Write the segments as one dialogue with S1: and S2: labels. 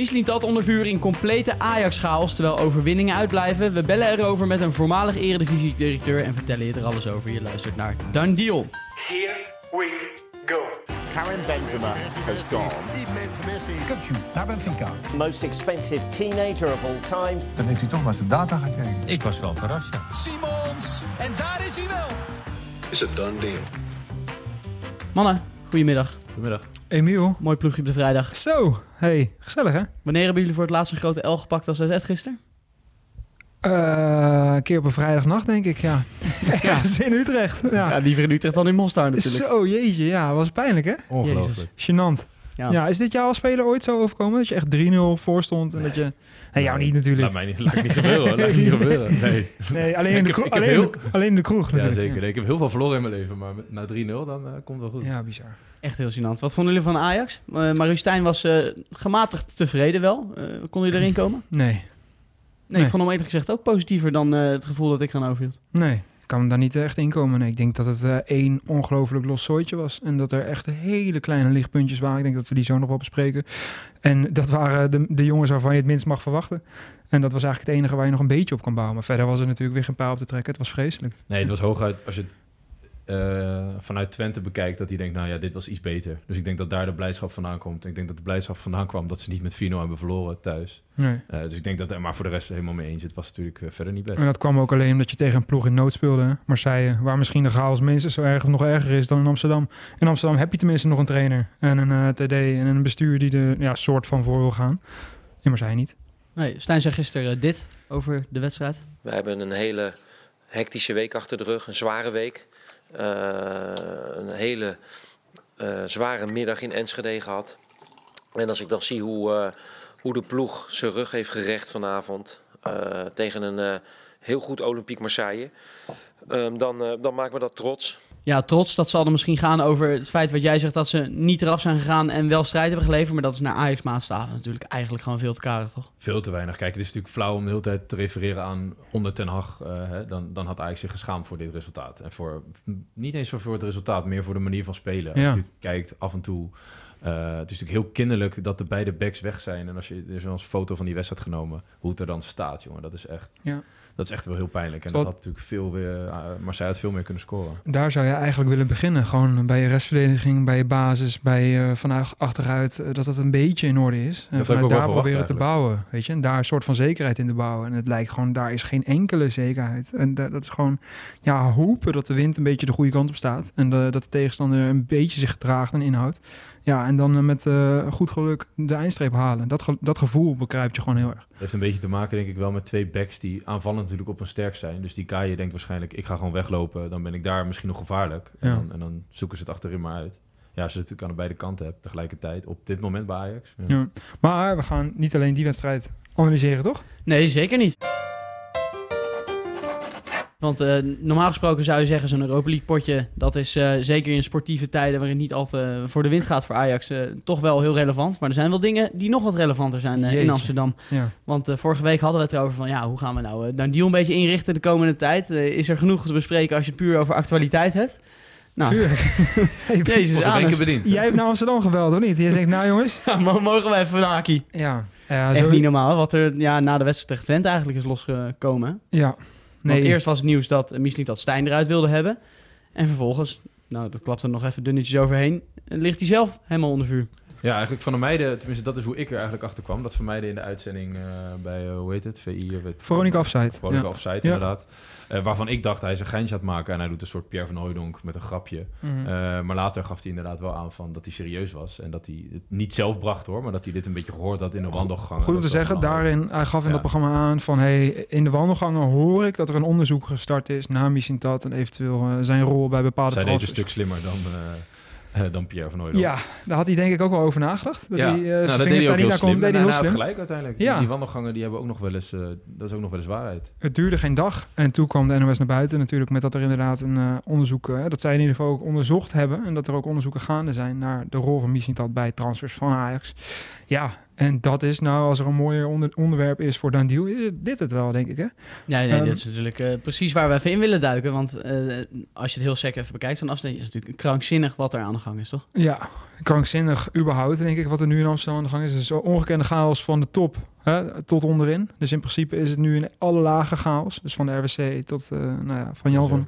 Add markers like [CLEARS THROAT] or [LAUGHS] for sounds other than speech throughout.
S1: Mislintat onder vuur in complete Ajax-chaos terwijl overwinningen uitblijven. We bellen erover met een voormalig eredivisie-directeur en vertellen je er alles over. Je luistert naar Done Deal.
S2: Here we go.
S3: Karim Benzema has gone.
S4: Kutsu naar Benfica.
S5: Most expensive teenager of all time.
S6: Dan heeft hij toch maar zijn data gekeken.
S7: Ik was wel verrast, ja.
S4: Simons. En daar is hij wel.
S2: Is a done deal.
S1: Mannen, goedemiddag.
S8: Goedemiddag.
S9: Emiel.
S1: Mooi ploegje op de vrijdag.
S9: Zo, hey, gezellig hè?
S1: Wanneer hebben jullie voor het laatst een grote L gepakt als AZ gisteren?
S9: Eh, een keer op een vrijdagnacht denk ik, [LAUGHS] ja. Ergens in Utrecht. Ja.
S1: Ja, liever in Utrecht dan in Mostar natuurlijk.
S9: Zo, jeetje, ja, was pijnlijk hè?
S8: Ongelooflijk.
S9: Gênant.
S1: Ja.
S9: Ja. is dit jou als speler ooit zo overkomen? Dat je echt 3-0 voor stond en dat je... Nee, jou niet
S8: Laat
S9: natuurlijk.
S8: mij niet, laat ik niet gebeuren. Laat niet gebeuren. Nee.
S9: Nee, alleen, [LAUGHS] in de
S8: heb-
S9: kroeg,
S8: ik heb
S9: alleen,
S8: heel-
S9: de, alleen in de kroeg
S8: Ja,
S9: natuurlijk.
S8: zeker. Nee, ik heb heel veel verloren in mijn leven, maar na 3-0 dan eh, komt het wel goed.
S9: Ja, bizar.
S1: Echt heel gênant. Wat vonden jullie van Ajax? Uh, Maru Stijn was eh, gematigd tevreden wel. Eh kon hij erin komen?
S9: Nee,
S1: Nee,
S9: Nee.
S1: ik vond hem eerlijk gezegd ook positiever dan eh, het gevoel dat ik aan overhield.
S9: nee. Kan daar niet echt in komen. Nee, ik denk dat het eh, één ongelooflijk los zooitje was. En dat er echt hele kleine lichtpuntjes waren. Ik denk dat we die zo nog wel bespreken. En dat waren de, de jongens waarvan je het minst mag verwachten. En dat was eigenlijk het enige waar je nog een beetje op kan bouwen. Maar verder was er natuurlijk weer geen paal op te trekken. Het was vreselijk.
S8: Nee, het was hooguit als je het eh, vanuit Twente bekijkt, dat hij denkt, nou ja, dit was iets beter. Dus ik denk dat daar de blijdschap vandaan komt. Ik denk dat de blijdschap vandaan kwam dat ze niet met 4-0 hebben verloren thuis.
S9: Nee.
S8: Eh, dus ik denk dat, maar voor de rest helemaal mee eens. Het was natuurlijk eh, verder niet best.
S9: En dat kwam ook alleen omdat je tegen een ploeg in nood speelde. hè. Marseille, waar misschien de chaos minstens zo erg of nog erger is dan in Amsterdam. In Amsterdam heb je tenminste nog een trainer en een eh, TD en een bestuur die er ja, soort van voor wil gaan. In Marseille niet.
S1: Nee, Stijn zei gisteren dit over de wedstrijd.
S10: We hebben een hele hectische week achter de rug, een zware week. Eh, een hele eh, zware middag in Enschede gehad. En als ik dan zie hoe, eh, hoe de ploeg zijn rug heeft gerecht vanavond tegen een heel goed Olympique Marseille, ehm, dan, eh, dan maakt me dat trots.
S1: Ja, trots, dat zal er misschien gaan over het feit wat jij zegt dat ze niet eraf zijn gegaan en wel strijd hebben geleverd. Maar dat is naar Ajax maatstaven natuurlijk eigenlijk gewoon veel te karig, toch?
S8: Veel te weinig. Kijk, het is natuurlijk flauw om de hele tijd te refereren aan onder Ten Hag. eh, hè, dan, dan had Ajax zich geschaamd voor dit resultaat. En voor, niet eens voor het resultaat, meer voor de manier van spelen. Als
S9: Ja.
S8: je natuurlijk kijkt af en toe... eh, het is natuurlijk heel kinderlijk dat de beide backs weg zijn. En als je er is wel eens een foto van die wedstrijd genomen, hoe het er dan staat, jongen. Dat is echt,
S9: Ja.
S8: Dat is echt wel heel pijnlijk. En dat had natuurlijk veel weer, uh, Marseille had veel meer kunnen scoren.
S9: Daar zou je eigenlijk willen beginnen. Gewoon bij je restverdediging, bij je basis, bij eh vanuit achteruit. eh, dat dat een beetje in orde is. En vanuit daar proberen te bouwen. Weet je? En daar een soort van zekerheid in te bouwen. En het lijkt gewoon, daar is geen enkele zekerheid. En da- dat is gewoon, ja, hopen dat de wind een beetje de goede kant op staat. En de- dat de tegenstander een beetje zich gedraagt en inhoudt. Ja, en dan eh, met eh, goed geluk de eindstreep halen. Dat, ge- dat gevoel begrijp je gewoon heel erg.
S8: Het heeft een beetje te maken, denk ik, wel met twee backs die aanvallend natuurlijk op hun sterk zijn. Dus die Kaaien denkt waarschijnlijk, ik ga gewoon weglopen, dan ben ik daar misschien nog gevaarlijk. En,
S9: Ja.
S8: dan, en dan zoeken ze het achterin maar uit. Ja, als je het natuurlijk aan de beide kanten hebt tegelijkertijd, op dit moment bij Ajax. Ja.
S9: Ja. Maar we gaan niet alleen die wedstrijd analyseren, toch?
S1: Nee, zeker niet. Want eh, normaal gesproken zou je zeggen, zo'n Europa League potje, dat is eh, zeker in sportieve tijden waarin het niet al te voor de wind gaat voor Ajax, eh, toch wel heel relevant. Maar er zijn wel dingen die nog wat relevanter zijn eh, in. Amsterdam.
S9: Ja.
S1: Want eh, vorige week hadden we het erover van, ja, hoe gaan we nou uh, deal een beetje inrichten de komende tijd? Eh, is er genoeg te bespreken als je het puur over actualiteit hebt? Nou,
S9: Tuurlijk. [LAUGHS] Hey,
S1: Jezus,
S8: bediend.
S9: Jij hebt naar Amsterdam gebeld, of niet? Je zegt, nou jongens. [LAUGHS]
S1: Ja, mo- mogen we even Naki?
S9: Ja, ja,
S1: Echt
S9: zo,
S1: niet normaal, wat er ja, na de wedstrijd tegen Twente eigenlijk is losgekomen. hè?
S9: Ja.
S1: Want eerst was het nieuws dat Misliet dat Stijn eruit wilde hebben. En vervolgens, nou dat klapt er nog even dunnetjes overheen, ligt hij zelf helemaal onder vuur.
S8: Ja, eigenlijk van de meiden, tenminste dat is hoe ik er eigenlijk achter kwam. Dat van meiden in de uitzending eh, bij, eh, hoe heet het, VI? eh,
S9: Veronica Offside.
S8: Veronica
S9: Ja.
S8: Offside,
S9: Ja.
S8: inderdaad. Waarvan ik dacht, hij is een geintje aan het maken en hij doet een soort Pierre van Hooijdonk met een grapje.
S9: Mhm.
S8: Maar later gaf hij inderdaad wel aan van dat hij serieus was. En dat hij het niet zelf bracht hoor, maar dat hij dit een beetje gehoord had in de wandelgang.
S9: Goed om te zeggen, daarin, hij gaf in
S8: Ja.
S9: dat programma aan van... Hey, in de wandelgangen hoor ik dat er een onderzoek gestart is... naar Missintat en eventueel zijn rol bij bepaalde
S8: Zij deed een stuk slimmer dan, eh, dan Pierre van Hooijdonk.
S9: Ja, daar had hij denk ik ook wel over nagedacht. Dat
S8: ja,
S9: hij, zijn
S8: nou, dat deed hij ook heel slim.
S9: deed
S8: En
S9: hij heel
S8: hij had
S9: slim.
S8: gelijk uiteindelijk.
S9: Ja.
S8: Die, wandelgangen die hebben ook nog wel eens, eh, dat is ook nog wel eens waarheid.
S9: Het duurde geen dag en toen kwam de NOS naar buiten natuurlijk... met dat er inderdaad een onderzoek... dat zij in ieder geval ook onderzocht hebben... en dat er ook onderzoeken gaande zijn... naar de rol van Missintat bij transfers van Ajax. Ja, En dat is nou, als er een mooier onder- onderwerp is voor Dandiel, is het dit het wel, denk ik. Hè?
S1: Ja, nee,
S9: Ehm,
S1: dit is natuurlijk eh, precies waar we even in willen duiken. Want eh, als je het heel sec even bekijkt van afstand, is het natuurlijk krankzinnig wat er aan de gang is, toch?
S9: Ja, krankzinnig überhaupt, denk ik, wat er nu in Amsterdam aan de gang is. Het is ongekende chaos van de top hè, tot onderin. Dus in principe is het nu in alle lagen chaos. Dus van de RWC tot, eh, nou ja, van Jan van...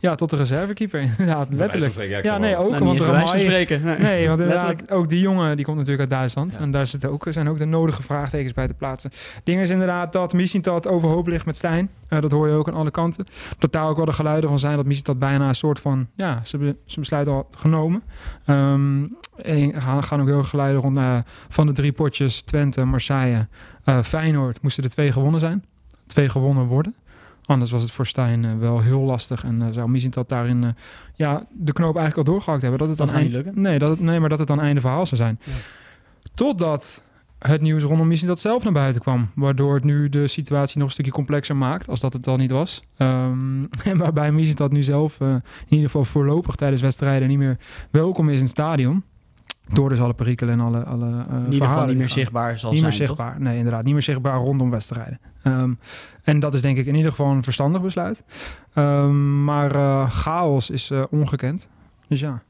S9: Ja, tot de reservekeeper, [LAUGHS] inderdaad, letterlijk.
S8: spreken,
S9: Ja, nee, ook,
S1: Nou,
S9: want Ramai...
S1: spreken. Nee,
S9: Nee, want
S1: Letterlijk.
S9: inderdaad, ook die jongen die komt natuurlijk uit Duitsland.
S8: Ja.
S9: En daar zitten ook, zijn ook de nodige vraagtekens bij te plaatsen. Ding is inderdaad dat Missintat overhoop ligt met Stijn. Eh, dat hoor je ook aan alle kanten. Dat daar ook wel de geluiden van zijn dat Missintat bijna een soort van... Ja, ze hebben zijn besluit al had genomen. Ehm gaan, gaan ook heel geluiden rond van de drie potjes. Twente, Marseille, eh, Feyenoord moesten er twee gewonnen zijn. Twee gewonnen worden. Anders was het voor Stijn eh, wel heel lastig. En eh, zou Missintat daarin ja, de knoop eigenlijk al doorgehakt hebben. Dat het dan
S1: gaat niet
S9: eind-
S1: lukken.
S9: Nee, dat het, nee, maar dat het dan einde verhaal zou zijn.
S1: Ja.
S9: Totdat het nieuws rondom Missintat zelf naar buiten kwam. Waardoor het nu de situatie nog een stukje complexer maakt. Als dat het al niet was. Ehm, [LAUGHS] en waarbij Missintat nu zelf in ieder geval voorlopig tijdens wedstrijden niet meer welkom is in het stadion. Door dus alle perikelen en alle, alle eh,
S1: In ieder geval niet meer zichtbaar zal
S9: Niet meer
S1: zijn, toch?
S9: zichtbaar. Nee, inderdaad. Niet meer zichtbaar rondom wedstrijden. Ehm, en dat is denk ik in ieder geval een verstandig besluit. Ehm, maar eh, chaos is eh, ongekend. Dus ja,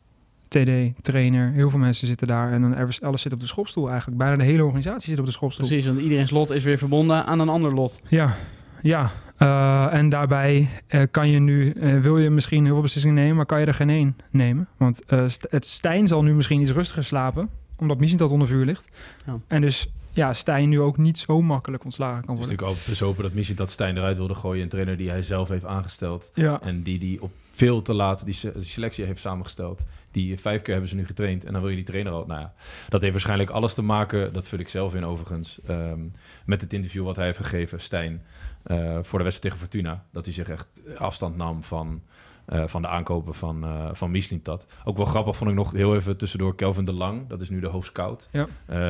S9: TD, trainer, heel veel mensen zitten daar. En dan alles zit op de schopstoel eigenlijk. Bijna de hele organisatie zit op de schopstoel.
S1: Precies, want iedereen's lot is weer verbonden aan een ander lot.
S9: Ja, ja. Eh, en daarbij eh, kan je nu, eh, wil je misschien heel veel beslissingen nemen, maar kan je er geen één nemen. Want eh, St- het Stijn zal nu misschien iets rustiger slapen, omdat Missintat onder vuur ligt.
S1: Ja.
S9: En dus ja, Stijn nu ook niet zo makkelijk ontslagen kan
S8: Het is
S9: worden.
S8: natuurlijk ook bezopen dat Missie dat Stijn eruit wilde gooien. Een trainer die hij zelf heeft aangesteld.
S9: Ja,
S8: En die die op veel te laat die selectie heeft samengesteld. Die vijf keer hebben ze nu getraind. En dan wil je die trainer al. Nou ja, dat heeft waarschijnlijk alles te maken. Dat vul ik zelf in overigens. ehm, met het interview wat hij heeft gegeven, Stijn. Eh, voor de wedstrijd tegen Fortuna. Dat hij zich echt afstand nam van, eh, van de aankopen van, eh van Mislintat. Ook wel grappig vond ik nog heel even tussendoor Kelvin de Lang. Dat is nu de hoofdscout.
S9: Ja.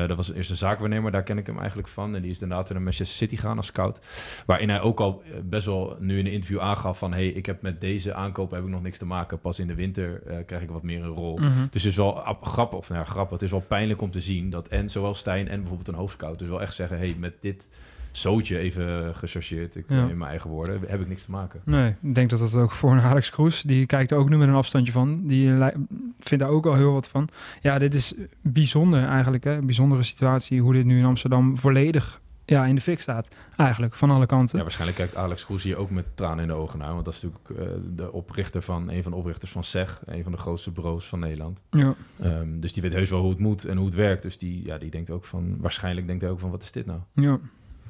S8: Dat was eerst een zaakwaarnemer. Daar ken ik hem eigenlijk van. En die is daarna naar Manchester City gaan als scout. Waarin hij ook al best wel nu in een interview aangaf van... hey, ik heb met deze aankopen heb ik nog niks te maken. Pas in de winter krijg ik wat meer een rol.
S9: Mhm.
S8: Dus het is wel ap- grappig, of nou ja, grappig. Het is wel pijnlijk om te zien dat en zowel Stijn en bijvoorbeeld een hoofdscout... dus wel echt zeggen, hey, met dit zootje even gechargeerd, ik,
S9: Ja.
S8: in mijn eigen woorden, heb ik niks te maken.
S9: nee, ik denk dat dat ook voor een Alex Kroes, die kijkt er ook nu met een afstandje van. Die li- vindt daar ook al heel wat van. Ja, dit is bijzonder eigenlijk, hè? Een bijzondere situatie hoe dit nu in Amsterdam volledig ja, in de fik staat. Eigenlijk, van alle kanten.
S8: Ja, waarschijnlijk kijkt Alex Kroes hier ook met tranen in de ogen naar. Want dat is natuurlijk eh, de oprichter van, een van de oprichters van SEG, een van de grootste bureaus van Nederland.
S9: Ja.
S8: Ehm, dus die weet heus wel hoe het moet en hoe het werkt. Dus die, ja, die denkt ook van, waarschijnlijk denkt hij ook van, wat is dit nou?
S9: ja.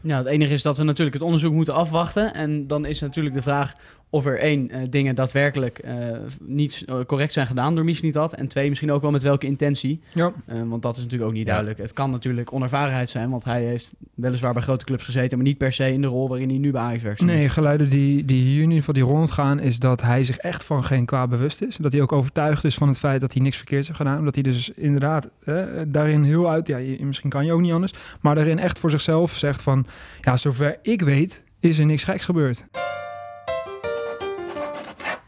S1: Ja, het enige is dat we natuurlijk het onderzoek moeten afwachten. En dan is natuurlijk de vraag of er één, eh, dingen daadwerkelijk eh, niet eh, correct zijn gedaan door Misnitat. En twee, misschien ook wel met welke intentie.
S9: Ja.
S1: Eh, want dat is natuurlijk ook niet
S8: Ja.
S1: duidelijk. Het kan natuurlijk onervarenheid zijn, want hij heeft weliswaar bij grote clubs gezeten, maar niet per se in de rol waarin hij nu bij Ajax werkt.
S9: Nee, geluiden die, die hier in ieder geval die rondgaan, is dat hij zich echt van geen kwaad bewust is. Dat hij ook overtuigd is van het feit dat hij niks verkeerds heeft gedaan. Dat hij dus inderdaad eh, daarin heel uit, ja, je- misschien kan je ook niet anders, maar daarin echt voor zichzelf zegt van, ja, zover ik weet, is er niks geks gebeurd.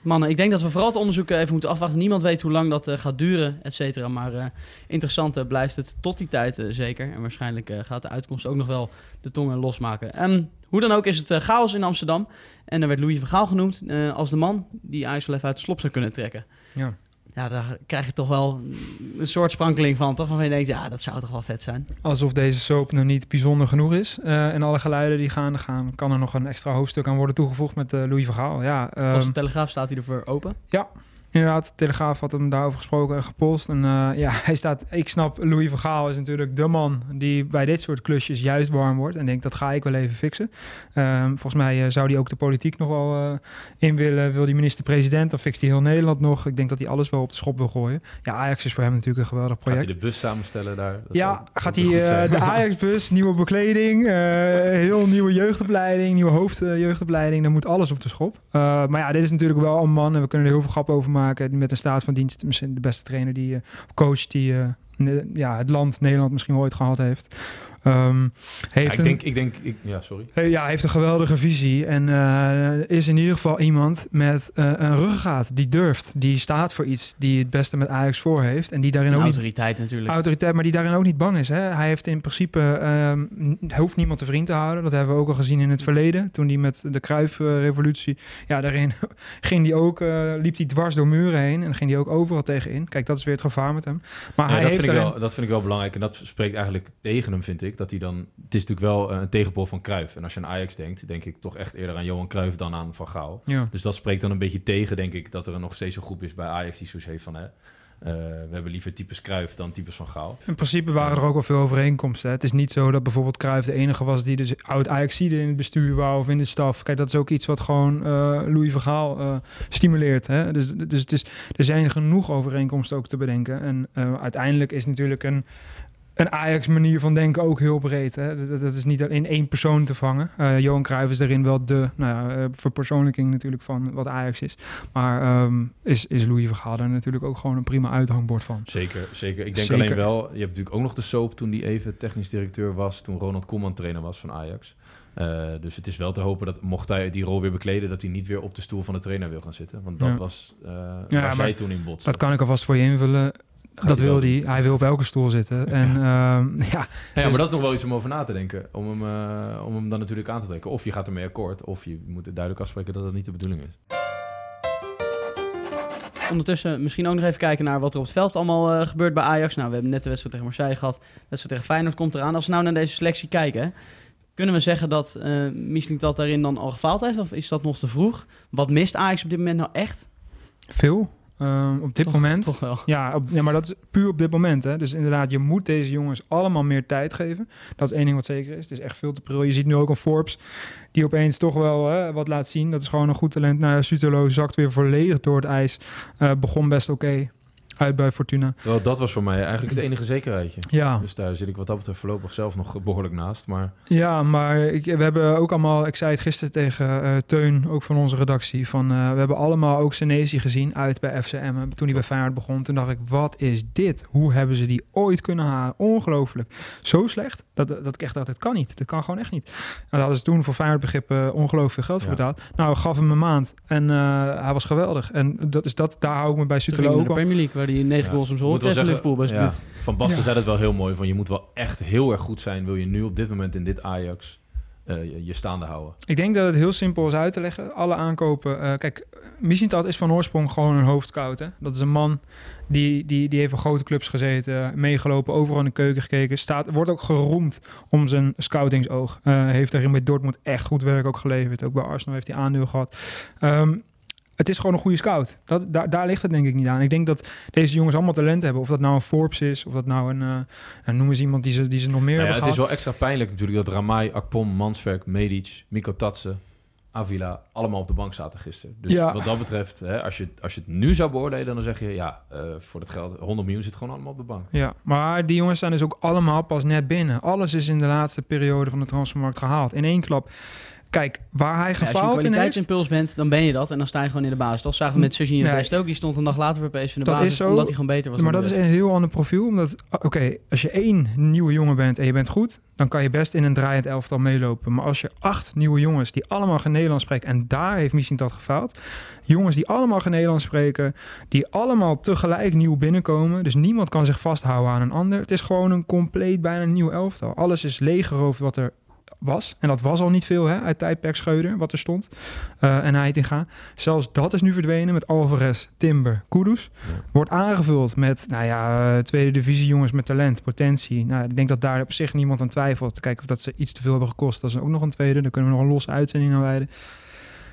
S1: Mannen, ik denk dat we vooral het onderzoek eh, even moeten afwachten. Niemand weet hoe lang dat eh, gaat duren, et cetera. Maar eh, interessant blijft het tot die tijd zeker. En waarschijnlijk gaat de uitkomst ook nog wel de tongen losmaken. Ehm, hoe dan ook is het chaos in Amsterdam. En er werd Louis van Gaal genoemd als de man die wel even uit de slop zou kunnen trekken.
S9: Ja.
S1: Ja, daar krijg je toch wel een soort sprankeling van, toch? Waarvan je denkt, ja, dat zou toch wel vet zijn.
S9: Alsof deze soap nog niet bijzonder genoeg is. eh, en alle geluiden die gaan, gaan, kan er nog een extra hoofdstuk aan worden toegevoegd met eh, Louis van Gaal. Ja,
S1: Volgens
S9: ehm,
S1: de Telegraaf staat hij ervoor open.
S9: Inderdaad, de Telegraaf had hem daarover gesproken en gepost. En eh, ja, [LAUGHS] hij staat... Ik snap, Louis van Gaal is natuurlijk de man die bij dit soort klusjes juist warm wordt. En denkt, dat ga ik wel even fixen. Ehm, volgens mij eh, zou hij ook de politiek nog wel eh, in willen. Wil die minister-president, dan fixt hij heel Nederland nog. Ik denk dat hij alles wel op de schop wil gooien. Ja, Ajax is voor hem natuurlijk een geweldig
S8: Gaat hij
S9: project.
S8: de bus samenstellen daar? Dat
S9: Ja, gaat hij de Ajax-bus, nieuwe bekleding, heel nieuwe jeugdopleiding, nieuwe hoofdjeugdopleiding. Dan moet alles op de schop. Maar ja, dit is natuurlijk wel een man en we kunnen er heel veel grap over maken. Met een staat van dienst, misschien de beste trainer die, eh, coach die eh, ja, het land Nederland misschien ooit gehad heeft. Ehm,
S8: Ja,
S9: heeft
S8: ik,
S9: een,
S8: denk, ik denk, ik, ja, sorry.
S9: ja, hij heeft een geweldige visie en eh, is in ieder geval iemand met eh, een ruggengraat die durft, die staat voor iets, die het beste met Ajax voor heeft en die daarin ook niet
S1: autoriteit natuurlijk.
S9: autoriteit, maar die daarin ook niet bang is. Hè? Hij heeft in principe ehm, hoeft niemand te vriend te houden. Dat hebben we ook al gezien in het verleden. Toen hij met de Kruif-revolutie, ja, daarin [LAUGHS] ging hij ook, eh, liep hij dwars door muren heen en ging hij ook overal tegenin. Kijk, dat is weer het gevaar met hem. Maar
S8: Ja,
S9: hij
S8: dat,
S9: heeft
S8: vind ik wel, dat vind ik wel belangrijk. En dat spreekt eigenlijk tegen hem, vind ik. Dat hij dan, het is natuurlijk wel eh, een tegenpool van Cruijff. En als je aan Ajax denkt, denk ik toch echt eerder aan Johan Cruijff dan aan Van Gaal.
S9: Ja.
S8: Dus dat spreekt dan een beetje tegen, denk ik, dat er nog steeds een groep is bij Ajax die zoiets heeft van... Hè, eh, we hebben liever types Cruijff dan types Van Gaal.
S9: In principe waren er ook wel veel overeenkomsten. hè. Het is niet zo dat bijvoorbeeld Cruijff de enige was die dus oud Ajaxide in het bestuur wou of in de staf. Kijk, dat is ook iets wat gewoon eh, Louis van Gaal stimuleert. Hè? Dus, dus het is, er zijn genoeg overeenkomsten ook te bedenken. En uiteindelijk is natuurlijk een, een Ajax-manier van denken ook heel breed. Hè? Dat, dat is niet in één persoon te vangen. Eh, Johan Cruijff is daarin wel de nou ja, eh, verpersoonlijking natuurlijk van wat Ajax is. Maar ehm, is, is Louis van Gaal daar natuurlijk ook gewoon een prima uithangbord van.
S8: Zeker, zeker. Ik denk
S9: Zeker.
S8: alleen wel, je hebt natuurlijk ook nog de soap toen die even technisch directeur was, toen Ronald Koeman trainer was van Ajax. Eh, dus het is wel te hopen dat mocht hij die rol weer bekleden, dat hij niet weer op de stoel van de trainer wil gaan zitten. Want dat
S9: Ja.
S8: was uh,
S9: Ja,
S8: waar zij toen in botste.
S9: Dat kan ik alvast voor je invullen.
S8: Gaat
S9: dat wil hij. Hij wil op elke stoel zitten. [LAUGHS] En ehm, [LAUGHS] ja,
S8: Ja, maar dat is nog wel iets om over na te denken. Om hem, eh, om hem dan natuurlijk aan te trekken. Of je gaat ermee akkoord, of je moet duidelijk afspreken dat dat niet de bedoeling is.
S1: Ondertussen misschien ook nog even kijken naar wat er op het veld allemaal eh, gebeurt bij Ajax. Nou, we hebben net de wedstrijd tegen Marseille gehad. De wedstrijd tegen Feyenoord komt eraan. Als we nou naar deze selectie kijken, kunnen we zeggen dat uh, Misling dat daarin dan al gefaald heeft? Of is dat nog te vroeg? Wat mist Ajax op dit moment nou echt?
S9: Veel. Um, op dit
S1: toch,
S9: moment.
S1: Toch wel.
S9: Ja, op, ja, maar dat is puur op dit moment. Hè. Dus inderdaad, je moet deze jongens allemaal meer tijd geven. Dat is één ding wat zeker is. Het is echt veel te pril. Je ziet nu ook een Forbes die opeens toch wel hè, wat laat zien. Dat is gewoon een goed talent. Nou Sutelo zakt weer volledig door het ijs. Uh, begon best oké. Okay. Uit bij Fortuna.
S8: Wel, dat was voor mij eigenlijk het enige zekerheidje.
S9: Ja.
S8: Dus daar zit ik wat dat betreft voorlopig zelf nog behoorlijk naast. Maar...
S9: Ja, maar ik, we hebben ook allemaal... Ik zei het gisteren tegen uh, Teun, ook van onze redactie. Van, uh, we hebben allemaal ook Senesi gezien uit bij FCM. Toen hij bij Feyenoord begon. Toen dacht ik, wat is dit? Hoe hebben ze die ooit kunnen halen? Ongelooflijk. Zo slecht, dat, dat ik echt dacht, het kan niet. Dat kan gewoon echt niet. En daar hadden ze toen voor Feyenoord begrippen uh, ongelooflijk veel geld voor ja. betaald. Nou, gaf hem een maand. En uh, hij was geweldig. En dat is dat, daar hou ik me bij Sutelo ook
S1: de Die negen goals om zijn hoofd
S8: zeggen,
S1: Liverpool best
S8: ja, Van Basten ja. zei het wel heel mooi. Van je moet wel echt heel erg goed zijn. Wil je nu op dit moment in dit Ajax uh, je, je, staande houden?
S9: Ik denk dat het heel simpel is uit te leggen. Alle aankopen. Uh, kijk, Missintat is van oorsprong gewoon een hoofdscout. Hè? Dat is een man die, die, die heeft bij grote clubs gezeten, meegelopen, overal in de keuken gekeken. Staat, wordt ook geroemd om zijn scoutingsoog. Uh, heeft daarin bij Dortmund echt goed werk ook geleverd. Ook bij Arsenal heeft hij aandeel gehad. Um, het is gewoon een goede scout. Dat, daar, daar ligt het denk ik niet aan. Ik denk dat deze jongens allemaal talent hebben. Of dat nou een Forbes is, of dat nou een... Uh, nou, noem eens iemand die ze, die ze nog meer
S8: nou ja,
S9: hebben
S8: Het
S9: gehad.
S8: is wel extra pijnlijk natuurlijk dat Ramai, Akpom, Mansverk, Medic, Miko Tatsen, Avila allemaal op de bank zaten gisteren. Dus
S9: Ja.
S8: wat dat betreft, hè, als, je, als je het nu zou beoordelen, dan zeg je ja, uh, voor dat geld, 100 miljoen zit gewoon allemaal op de bank.
S9: Ja, maar die jongens staan dus ook allemaal pas net binnen. Alles is in de laatste periode van de transfermarkt gehaald. In één klap. Kijk, waar hij
S1: Ja, als je een
S9: gefaald
S1: kwaliteitsimpuls bent, dan ben je dat. En dan sta je gewoon in de basis. Dat zagen we met Serginho
S9: Nee.
S1: Dest ook. Die stond een dag later bij PSV in de
S9: Dat
S1: basis,
S9: is zo.
S1: omdat hij gewoon beter was
S9: maar dat is een heel ander profiel. Omdat, oké, als je één nieuwe jongen bent en je bent goed... dan kan je best in een draaiend elftal meelopen. Maar als je acht nieuwe jongens die allemaal geen Nederlands spreken... en daar heeft misschien dat gefaald... jongens die allemaal geen Nederlands spreken... die allemaal tegelijk nieuw binnenkomen... dus niemand kan zich vasthouden aan een ander. Het is gewoon een compleet bijna nieuw elftal. Alles is leeggeroofd wat er was. En dat was al niet veel hè, uit tijdperk Scheuder, wat er stond. Uh, en Heitinga. Zelfs dat is nu verdwenen met Alvarez, Timber, Kudus.
S8: Ja.
S9: Wordt aangevuld met, nou ja, uh, tweede divisie jongens met talent, potentie. Nou, ik denk dat daar op zich niemand aan twijfelt. Kijken of dat ze iets te veel hebben gekost. Dat is ook nog een tweede. Daar kunnen we nog een losse uitzending aan wijden.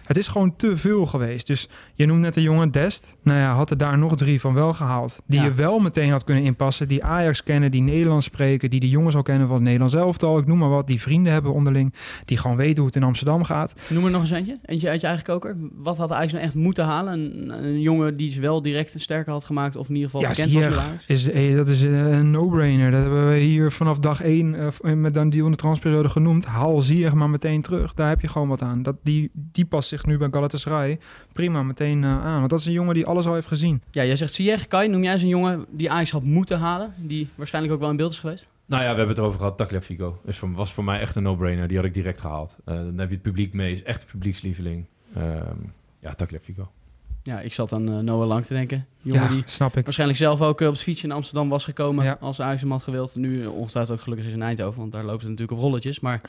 S9: Het is gewoon te veel geweest. Dus je noemt net de jongen Dest. Nou ja, had er daar nog drie van wel gehaald. Die
S1: Ja.
S9: je wel meteen had kunnen inpassen. Die Ajax kennen, die Nederlands spreken. Die de jongens al kennen van het Nederlands elftal. Ik noem maar wat. Die vrienden hebben onderling. Die gewoon weten hoe het in Amsterdam gaat.
S1: Noem er nog eens eentje. Eentje uit je eigen koker. Wat had Ajax nou echt moeten halen? Een, een jongen die ze wel direct sterker had gemaakt. Of in ieder geval
S9: Ja,
S1: bekend was bij Ajax.
S9: is, eh, dat is een no-brainer. Dat hebben we hier vanaf dag één eh, met dan die van de transperiode genoemd. Haal Ziyech maar meteen terug. Daar heb je gewoon wat aan. Dat, die, die past zich nu bij Galatasaray prima meteen eh, aan. Want dat is een jongen die alles al heeft gezien.
S1: Ja, jij zegt Ziyech. Kai, noem jij eens een jongen die Ajax had moeten halen? Die waarschijnlijk ook wel in beeld is geweest?
S8: Nou ja, we hebben het erover gehad. Tagliafico is voor, was voor mij echt een no-brainer. Die had ik direct gehaald. Eh, dan heb je het publiek mee. Is echt een publiekslieveling. Ehm ja, Tagliafico.
S1: Ja, ik zat aan eh, Noah Lang te denken. Jongen
S9: Ja,
S1: die
S9: snap ik.
S1: waarschijnlijk zelf ook eh, op het fietsje in Amsterdam was gekomen
S9: Ja.
S1: als Ajax hem had gewild. Nu uh, ongetwijfeld ook gelukkig is in Eindhoven, want daar loopt het natuurlijk op rolletjes. Maar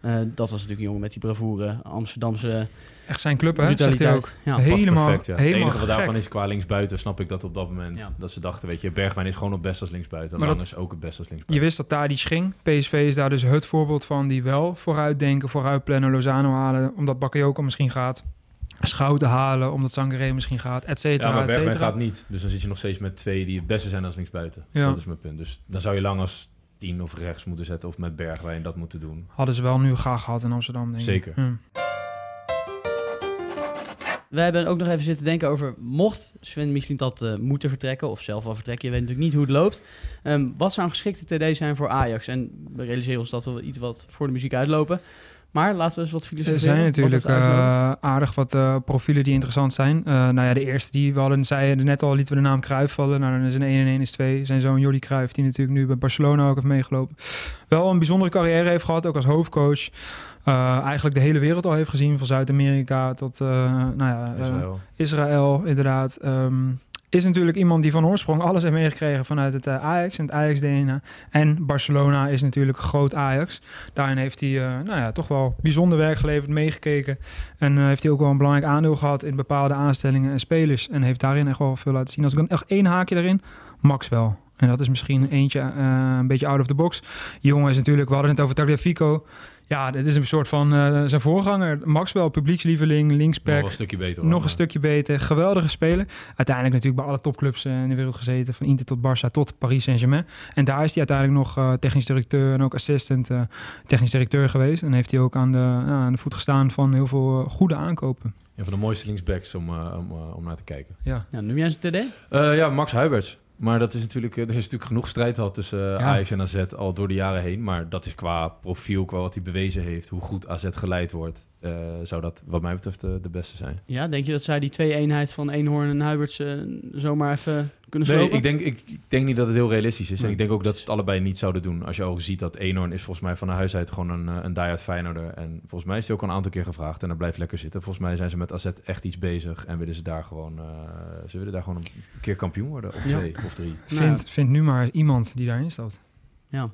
S1: eh, dat was natuurlijk een jongen met die bravoure, Amsterdamse
S9: Echt zijn club, hè? Zegt hij ook.
S1: Ja.
S9: Helemaal,
S8: perfect, ja.
S9: helemaal
S8: Het enige wat daarvan is qua linksbuiten, snap ik dat op dat moment.
S1: Ja.
S8: Dat ze dachten, weet je, Bergwijn is gewoon het best als linksbuiten.
S9: Maar
S8: Lang
S9: dat-
S8: is ook het best als
S9: Je
S8: linksbuiten.
S9: wist dat Tadic ging. PSV is daar dus het voorbeeld van die wel vooruit denken, vooruit plannen, Lozano halen, omdat Bakayoko misschien gaat. Schouten halen, omdat Sangaré misschien gaat, et
S8: Ja,
S9: cetera,
S8: maar
S9: et
S8: Bergwijn gaat niet. Dus dan zit je nog steeds met twee die het beste zijn als linksbuiten.
S9: Ja.
S8: Dat is mijn punt. Dus dan zou je lang als tien of rechts moeten zetten of met Bergwijn dat moeten doen.
S9: Hadden ze wel nu graag gehad in Amsterdam, denk ik.
S8: Zeker.
S9: Ja.
S1: We hebben ook nog even zitten denken over, mocht Sven Mislintat eh moeten vertrekken, of zelf al vertrekken, je weet natuurlijk niet hoe het loopt. Ehm, wat zou een geschikte TD zijn voor Ajax? En we realiseren ons dat we iets wat voor de muziek uitlopen. Maar laten we eens wat
S9: Er
S1: filosoferen.
S9: zijn
S1: wat
S9: natuurlijk eh, aardig wat eh, profielen die interessant zijn. Eh, nou ja, de eerste die we hadden, zeiden net al, lieten we de naam Cruijff vallen. Nou, dan is een 1 en 1 is 2. Zijn zoon Jordi Cruijff, die natuurlijk nu bij Barcelona ook heeft meegelopen. Wel een bijzondere carrière heeft gehad, ook als hoofdcoach. Eh, eigenlijk de hele wereld al heeft gezien, van Zuid-Amerika tot eh, nou ja,
S8: Israël.
S9: Israël, inderdaad. Ehm, is natuurlijk iemand die van oorsprong alles heeft meegekregen vanuit het eh, Ajax en het Ajax-DNA. En Barcelona is natuurlijk groot Ajax. Daarin heeft hij eh, nou ja, toch wel bijzonder werk geleverd, meegekeken. En eh, heeft hij ook wel een belangrijk aandeel gehad in bepaalde aanstellingen en spelers. En heeft daarin echt wel veel laten zien. Als ik dan echt één haakje erin, Max wel. En dat is misschien eentje een beetje out of the box. Die jongen is natuurlijk, we hadden het over Tagliafico. Ja, dit is een soort van eh, zijn voorganger. Maxwell, publiekslieveling,
S8: Nog
S9: linksback.
S8: een stukje beter.
S9: Nog een stukje beter. Geweldige speler. Uiteindelijk natuurlijk bij alle topclubs eh, in de wereld gezeten. Van Inter tot Barça tot Paris Saint-Germain. En daar is hij uiteindelijk nog eh, technisch directeur en ook assistant eh, technisch directeur geweest. En heeft hij ook aan de, ja, aan de voet gestaan van heel veel goede aankopen.
S8: Een van de mooiste linksbacks om, om, om naar te kijken.
S9: Ja.
S1: Ja, noem jij een TD?
S8: Eh, ja, Max Huiberts. Maar dat is natuurlijk, eh, er is natuurlijk genoeg strijd al tussen eh,
S9: Ja.
S8: Ajax en AZ al door de jaren heen. Maar dat is qua profiel, qua wat hij bewezen heeft, hoe goed AZ geleid wordt, eh, zou dat wat mij betreft de beste zijn.
S1: Ja, denk je dat zij die twee eenheid van Eenhoorn en Huiberts zomaar even kunnen
S8: Nee, ik denk, ik, ik denk niet dat het heel realistisch is.
S1: Nee,
S8: en ik denk ook dat ze het allebei niet zouden doen. Als je ook ziet dat Eenhoorn is volgens mij van huis uit gewoon een, eh, een die-out Feyenoorder. En volgens mij is hij ook al een aantal keer gevraagd en hij blijft lekker zitten. Volgens mij zijn ze met AZ echt iets bezig en willen ze daar gewoon, eh, ze willen daar gewoon een keer kampioen worden. Of
S1: Ja.
S8: twee, of drie.
S1: Nou,
S9: Vind, vind nu maar iemand die daarin staat.
S1: Ja.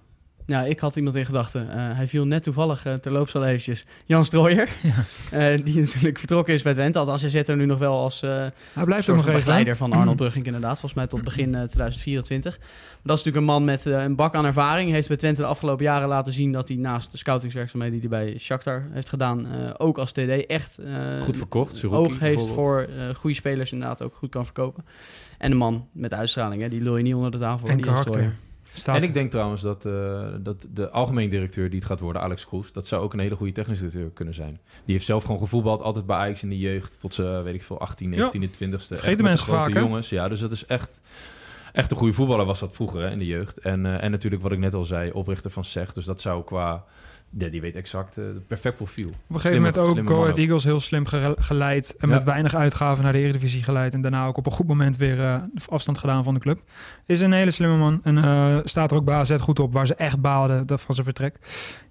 S1: Ja, ik had iemand in gedachten. Eh, hij viel net toevallig uh, terloops al eventjes. Jan Strooijer,
S9: Ja.
S1: uh, [LAUGHS] die natuurlijk vertrokken is bij Twente. Althans, hij zit er nu nog wel als
S9: hij blijft ook nog even
S1: begeleider van Arnold [CLEARS THROAT] Brugging inderdaad. Volgens mij tot begin 2024. Maar dat is natuurlijk een man met een bak aan ervaring. Hij heeft bij Twente de afgelopen jaren laten zien dat hij naast de scoutingswerkzaamheden die hij bij Shakhtar heeft gedaan, ook als TD echt
S8: goed verkocht,
S1: een oog heeft voor goede spelers inderdaad ook goed kan verkopen. En een man met uitstraling, hè, die lul je niet onder de tafel.
S9: En karakter.
S8: Staat en ik denk trouwens dat, uh, dat de algemeen directeur die het gaat worden, Alex Kroes, dat zou ook een hele goede technisch directeur kunnen zijn. Die heeft zelf gewoon gevoetbald, altijd bij Ajax in de jeugd, tot ze, weet ik veel, 18, 19, ja. 20ste.
S9: Vergeten mensen
S8: grote
S9: vaak,
S8: jongens. Ja, dus dat is echt, echt een goede voetballer was dat vroeger hè, in de jeugd. En, uh, en natuurlijk wat ik net al zei, oprichter van SEG. Dus dat zou qua... Ja, die weet exact uh, het perfect profiel.
S9: Op een gegeven moment ook Go Ahead Eagles heel slim geleid. En ja. met weinig uitgaven naar de Eredivisie geleid. En daarna ook op een goed moment weer uh, afstand gedaan van de club. Is een hele slimme man. En uh, staat er ook bij AZ goed op. Waar ze echt baalden dat van zijn vertrek.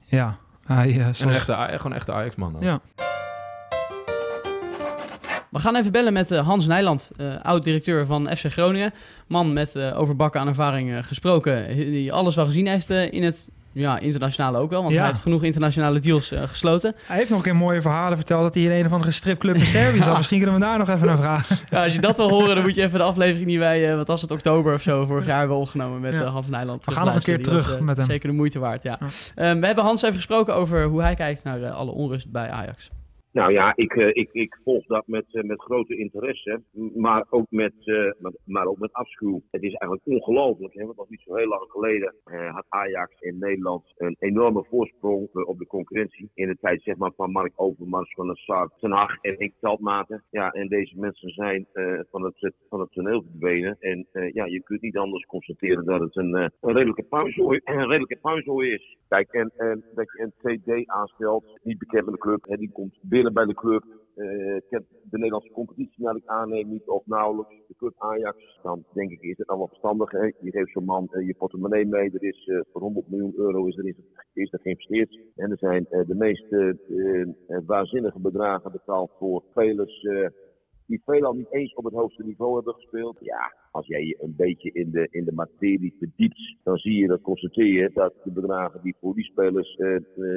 S9: Ja. Hij, uh,
S8: en een echte, gewoon een echte Ajax-man.
S9: Ja.
S1: We gaan even bellen met uh, Hans Nijland, uh, oud-directeur van FC Groningen. Man met uh, overbakken aan ervaring gesproken, die alles wel gezien heeft in het ja, internationale ook wel, want
S9: Ja.
S1: hij heeft genoeg internationale deals uh, gesloten.
S9: Hij heeft nog een keer mooie verhalen verteld dat hij in een of andere stripclub in Servië zat. [LAUGHS] Misschien kunnen we daar nog even naar vragen.
S1: Ja, als je dat wil horen, dan moet je even de aflevering die wij, uh, wat was het, oktober of zo, vorig jaar hebben opgenomen met uh, Hans Nijland.
S9: We gaan nog een keer
S1: die
S9: terug
S1: was,
S9: met hem.
S1: Zeker de moeite waard, ja. ja. Um, we hebben Hans even gesproken over hoe hij kijkt naar alle onrust bij Ajax.
S7: Nou ja, ik, uh, ik, ik volg dat met, uh, met grote interesse, maar ook met, uh, maar, ook met afschuw. Het is eigenlijk ongelooflijk, want nog niet zo heel lang geleden had Ajax in Nederland een enorme voorsprong op de concurrentie. In de tijd zeg maar, van Mark Overmars, van de Sar, Ten Hag en ik Veldmaten. Ja, en deze mensen zijn van, het, van het toneel verdwenen. En ja, je kunt niet anders constateren dat het een, een redelijke puinzooi, [CLEARS THROAT] een redelijke puinzooi is. Kijk, en, en dat je een TD aanstelt, niet bekend met de club, hè, die komt binnen bij de club. eh, kent de Nederlandse competitie naar ik aanneem niet of nauwelijks. De club Ajax, dan denk ik is het allemaal verstandig. Hè? Je geeft zo'n man eh, je portemonnee mee. Er is eh, voor 100 miljoen euro is er, is, er geïnvesteerd. En er zijn de meest waanzinnige bedragen betaald voor spelers die veelal niet eens op het hoogste niveau hebben gespeeld. Ja, als jij je een beetje in de, in de materie verdiept, dan zie je, dat constateer je, dat de bedragen die voor die spelers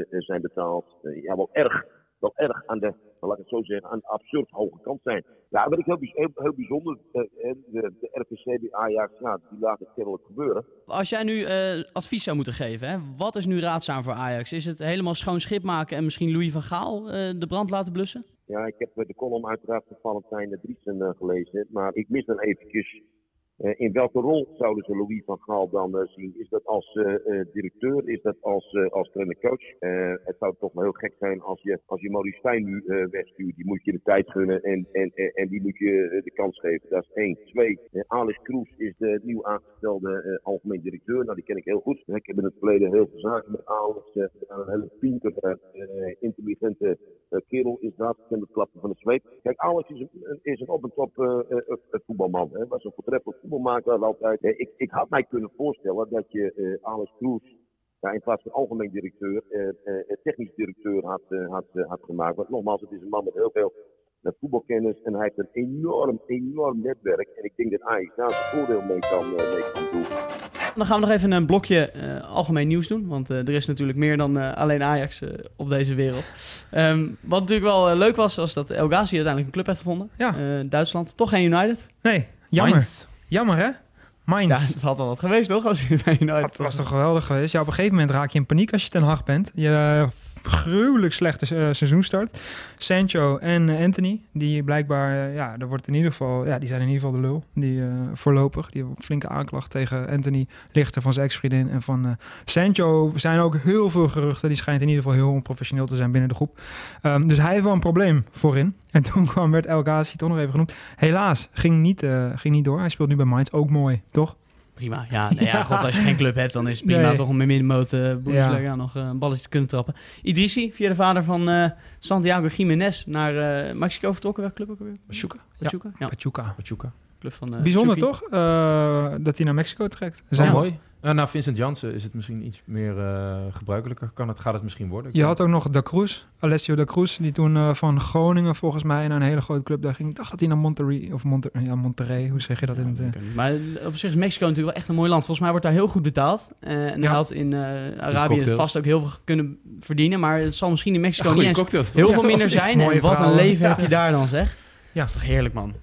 S7: zijn betaald, ja, wel erg, wel erg aan de, laat ik het zo zeggen, aan de absurd hoge kant zijn. Ja, wat ik heel, heel, heel bijzonder, eh, eh, de, de RPC bij Ajax, ja, die laat het kennelijk gebeuren.
S1: Als jij nu eh, advies zou moeten geven, hè, wat is nu raadzaam voor Ajax? Is het helemaal schoon schip maken en misschien Louis van Gaal de brand laten blussen?
S7: Ja, ik heb de column uiteraard van Valentijn Driesen eh, gelezen, maar ik mis dan eventjes in welke rol zouden ze Louis van Gaal dan eh, zien? Is dat als eh, eh, directeur? Is dat als, eh als trainer-coach? Eh, het zou toch wel heel gek zijn als je, als je Maurice Stijn nu eh, wegstuurt. Die moet je de tijd gunnen en, en, en, die moet je eh, de kans geven. Dat is één. Twee, eh, Alex Kroes is de nieuw aangestelde eh, algemeen directeur. Nou, die ken ik heel goed. Ik heb in het verleden heel veel zaken met Alex. eh, een hele pintere, eh, intelligente eh, kerel is dat. Ik ken het klappen van de zweep. Kijk, Alex is een, is een op en top eh, eh, eh, voetbalman. Hè. Was een voortreffelijk voetbalmaker altijd. Eh, ik, ik had mij kunnen voorstellen dat je eh, Alex Kroes ja, in plaats van algemeen directeur, eh, technisch directeur had, eh, had, had gemaakt. Want nogmaals, het is een man met heel veel voetbalkennis en hij heeft een enorm, enorm netwerk. En ik denk dat Ajax daar zijn voordeel mee kan, mee kan doen.
S1: Dan gaan we nog even een blokje eh, algemeen nieuws doen. Want eh, er is natuurlijk meer dan eh, alleen Ajax eh, op deze wereld. Ehm, wat natuurlijk wel leuk was, was dat El Ghazi uiteindelijk een club heeft gevonden.
S9: Ja.
S1: Eh, Duitsland. Toch geen United?
S9: Nee, jammer.
S8: Mainz.
S9: Jammer hè? Mainz.
S1: Ja, het had wel wat geweest, toch? Als je bij United
S9: Dat was toch geweldig geweest? Ja, op een gegeven moment raak je in paniek als je ten Hag bent. Je eh, gruwelijk slechte eh, seizoenstart. Sancho en eh, Anthony, die blijkbaar, eh, ja, er wordt in ieder geval, ja, die zijn in ieder geval de lul. Die voorlopig, die hebben flinke aanklacht tegen Anthony Lichter van zijn ex-vriendin. En van eh, Sancho zijn ook heel veel geruchten. Die schijnt in ieder geval heel onprofessioneel te zijn binnen de groep. Ehm, dus hij heeft wel een probleem voorin. [LAUGHS] En toen kwam, werd El Ghazi toch nog even genoemd. Helaas, ging niet, ging niet door. Hij speelt nu bij Mainz, ook mooi, toch?
S1: Prima. Ja, [LAUGHS] nee, ja,
S9: Ja.
S1: God, als je geen club hebt, dan is het prima
S9: Nee.
S1: toch om in middenmoot uh, Bundesliga
S9: Ja.
S1: nog eh, een balletje te kunnen trappen. Idrissi, via de vader van eh, Santiago Jiménez naar eh, Mexico vertrokken. Welke club ook alweer?
S8: Pachuca.
S1: Pachuca? Ja,
S9: Pachuca.
S8: Pachuca.
S1: Club van eh,
S9: Bijzonder
S1: Chucky.
S9: toch? Eh, dat hij naar Mexico trekt. Zijn
S1: Ja.
S8: mooi. Uh, nou, Vincent Jansen is het misschien iets meer eh, gebruikelijker. Kan het, gaat het misschien worden?
S9: Je had ook nog Da Cruz, Alessio Da Cruz, die toen eh, van Groningen volgens mij naar een hele grote club daar ging. Ik dacht dat hij naar Monterrey, of Monter, ja, Monterrey, hoe zeg je dat in het... eh,
S1: niet. Maar op zich is Mexico natuurlijk wel echt een mooi land. Volgens mij wordt daar heel goed betaald. Eh, en
S9: Ja.
S1: hij had in eh, Arabië vast ook heel veel kunnen verdienen. Maar het zal misschien in Mexico niet heel veel minder zijn. En wat een leven
S9: Ja. [LAUGHS]
S1: heb je daar dan, zeg.
S9: Ja.
S1: Dat is toch heerlijk, man.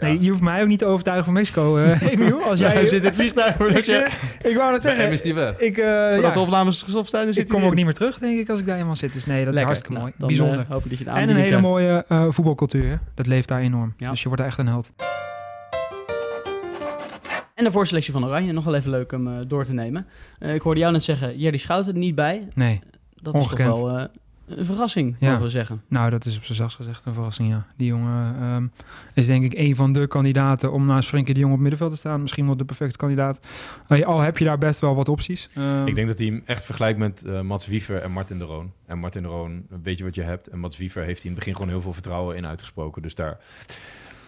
S9: Ja, nee, je hoeft mij ook niet te overtuigen van Mexico, eh [LAUGHS] Emiel. Als jij
S1: zit in het vliegtuig.
S9: ik, zeg- ik wou net zeggen,
S8: is die weg.
S9: ik, eh, ja,
S1: de opnames gestopt zijn,
S9: ik kom ook niet meer terug, denk ik, als ik daar eenmaal zit. Dus nee, dat is hartstikke
S1: Nou,
S9: mooi.
S1: dan,
S9: Bijzonder.
S1: eh, hoop ik dat je de
S9: en een hele
S1: krijgt.
S9: mooie eh, voetbalcultuur. hè. Dat leeft daar enorm.
S1: Ja.
S9: Dus je wordt echt een held.
S1: En de voorselectie van Oranje, nog wel even leuk om eh, door te nemen. Eh, ik hoorde jou net zeggen, Jerry Schouten er niet bij.
S9: Nee,
S1: Dat
S9: Ongekend.
S1: is toch wel eh, een verrassing,
S9: Ja.
S1: mogen we zeggen.
S9: nou dat is op zijn zachtst gezegd een verrassing, ja. Die jongen ehm, is denk ik een van de kandidaten om naast Frenkie de Jong op middenveld te staan. Misschien wel de perfecte kandidaat. Al heb je daar best wel wat opties. Ehm,
S8: Ik denk dat hij hem echt vergelijkt met eh, Mats Wiever en Martin de Roon. En Martin de Roon, weet je wat je hebt. En Mats Wiever heeft hij in het begin gewoon heel veel vertrouwen in uitgesproken. Dus daar,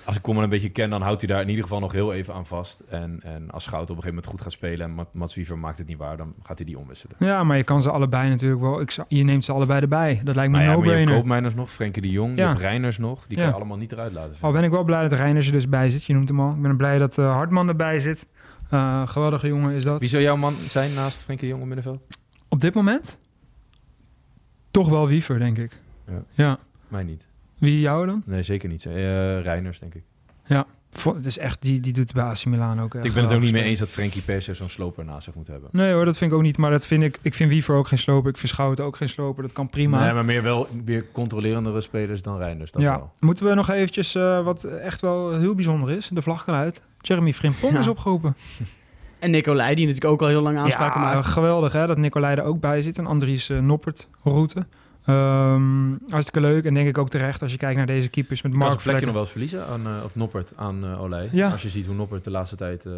S8: als ik Koeman een beetje ken, dan houdt hij daar in ieder geval nog heel even aan vast. En, en als Schout op een gegeven moment goed gaat spelen en Ma- Mats Wiever maakt het niet waar, dan gaat hij die omwisselen.
S9: Ja, maar je kan ze allebei natuurlijk wel. Ik je neemt ze allebei erbij. Dat lijkt me
S8: Nou
S9: een
S8: ja, maar je hebt
S9: no-brainer.
S8: Koopmeiners nog, Frenkie de Jong,
S9: Ja.
S8: je Reiners nog. Die
S9: Ja.
S8: kan je allemaal niet eruit laten.
S9: Al ben ik wel blij dat Reiners er dus bij zit. Je noemt hem al. Ik ben blij dat eh, Hartman erbij zit. Eh, geweldige jongen is dat.
S8: Wie zou jouw man zijn naast Frenkie de Jong op middenveld?
S9: Op dit moment? Toch wel Wiever, denk ik.
S8: Ja.
S9: ja.
S8: Mij niet.
S9: Wie jou dan?
S8: Nee, zeker niet. Eh Reiners, denk ik.
S9: Vo- Het is echt, die, die doet bij AC Milan ook.
S8: ik ben het ook niet mee eens dat Frenkie per se zo'n sloper naast zich moet hebben.
S9: Nee hoor, dat vind ik ook niet. Maar dat vind ik, ik vind Wiever ook geen sloper. Ik vind Schouten ook geen sloper. Dat kan prima.
S8: Nee, maar meer wel meer controlerendere spelers dan Reiners. Dat
S9: ja,
S8: wel.
S9: moeten we nog eventjes eh, wat echt wel heel bijzonder is. De vlag eruit. Jeremy Frimpong
S1: Ja.
S9: is opgeroepen. [LAUGHS]
S1: En Nicolai, die natuurlijk ook al heel lang aanspraken
S9: ja,
S1: maakt.
S9: geweldig hè, dat Nicolai er ook bij zit. Een Andries eh, Noppert route. Ehm, hartstikke leuk. En denk ik ook terecht als je kijkt naar deze keepers met Mark Vlekken.
S8: nog wel eens verliezen aan, eh, of Noppert aan eh Olij.
S9: Ja.
S8: Als je ziet hoe Noppert de laatste tijd... eh,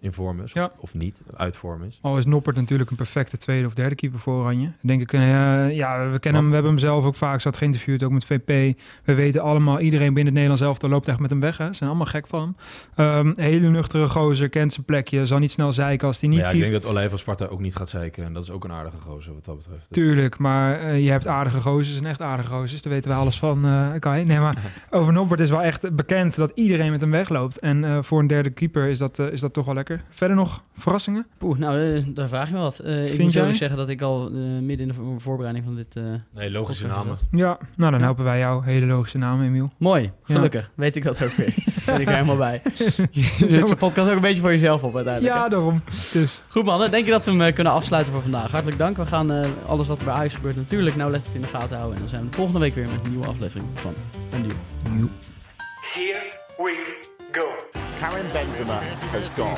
S8: in vorm is.
S9: Ja.
S8: Of, of niet, uit vorm is.
S9: Al is Noppert natuurlijk een perfecte tweede of derde keeper voor Oranje. Denk ik, eh, ja, we kennen hem, we hebben hem zelf ook vaak zat geïnterviewd, ook met VP. We weten allemaal, iedereen binnen het Nederlands elftal loopt echt met hem weg. Hè. Ze zijn allemaal gek van hem. Ehm, hele nuchtere gozer, kent zijn plekje, zal niet snel zeiken als hij niet
S8: ja, ik denk dat Olij van Sparta ook niet gaat zeiken. En dat is ook een aardige gozer wat dat betreft. Dus-
S9: Tuurlijk, maar eh, je hebt aardige gozers en echt aardige gozers. Daar weten we alles van, eh Kai. Nee, maar [LAUGHS] over Noppert is wel echt bekend dat iedereen met hem wegloopt. En voor een derde keeper is dat, is dat toch wel lekker. Verder nog verrassingen?
S1: Poeh, nou, eh, daar vraag je me wat. Eh, ik moet
S9: jij?
S1: eerlijk zeggen dat ik al eh, midden in de voor- voorbereiding van dit... eh,
S8: Nee, logische namen.
S1: zat.
S9: Ja, nou dan
S1: Ja.
S9: helpen wij jou. Hele logische naam, Emiel.
S1: Mooi,
S9: Ja.
S1: gelukkig. Weet ik dat ook weer. [LAUGHS] ben ik er helemaal bij. [LAUGHS] Je zet zo'n podcast ook een beetje voor jezelf op uiteindelijk.
S9: Ja,
S1: hè?
S9: daarom. Dus
S1: Goed mannen, denk je dat we hem kunnen afsluiten voor vandaag? Hartelijk dank. We gaan eh, alles wat er bij Ajax gebeurt natuurlijk nauwlettend in de gaten houden. En dan zijn we de volgende week weer met een nieuwe aflevering van Een Nieuw.
S2: Here we go.
S3: Karim Benzema has gone.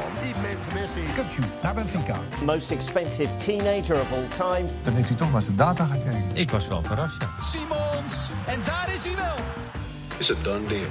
S4: Kutsu naar Benfica.
S5: Most expensive teenager of all time.
S6: Dan heeft hij toch naar zijn data gekeken.
S4: Ik was wel verrast, ja. Simons, en daar is hij wel.
S2: It's a done deal.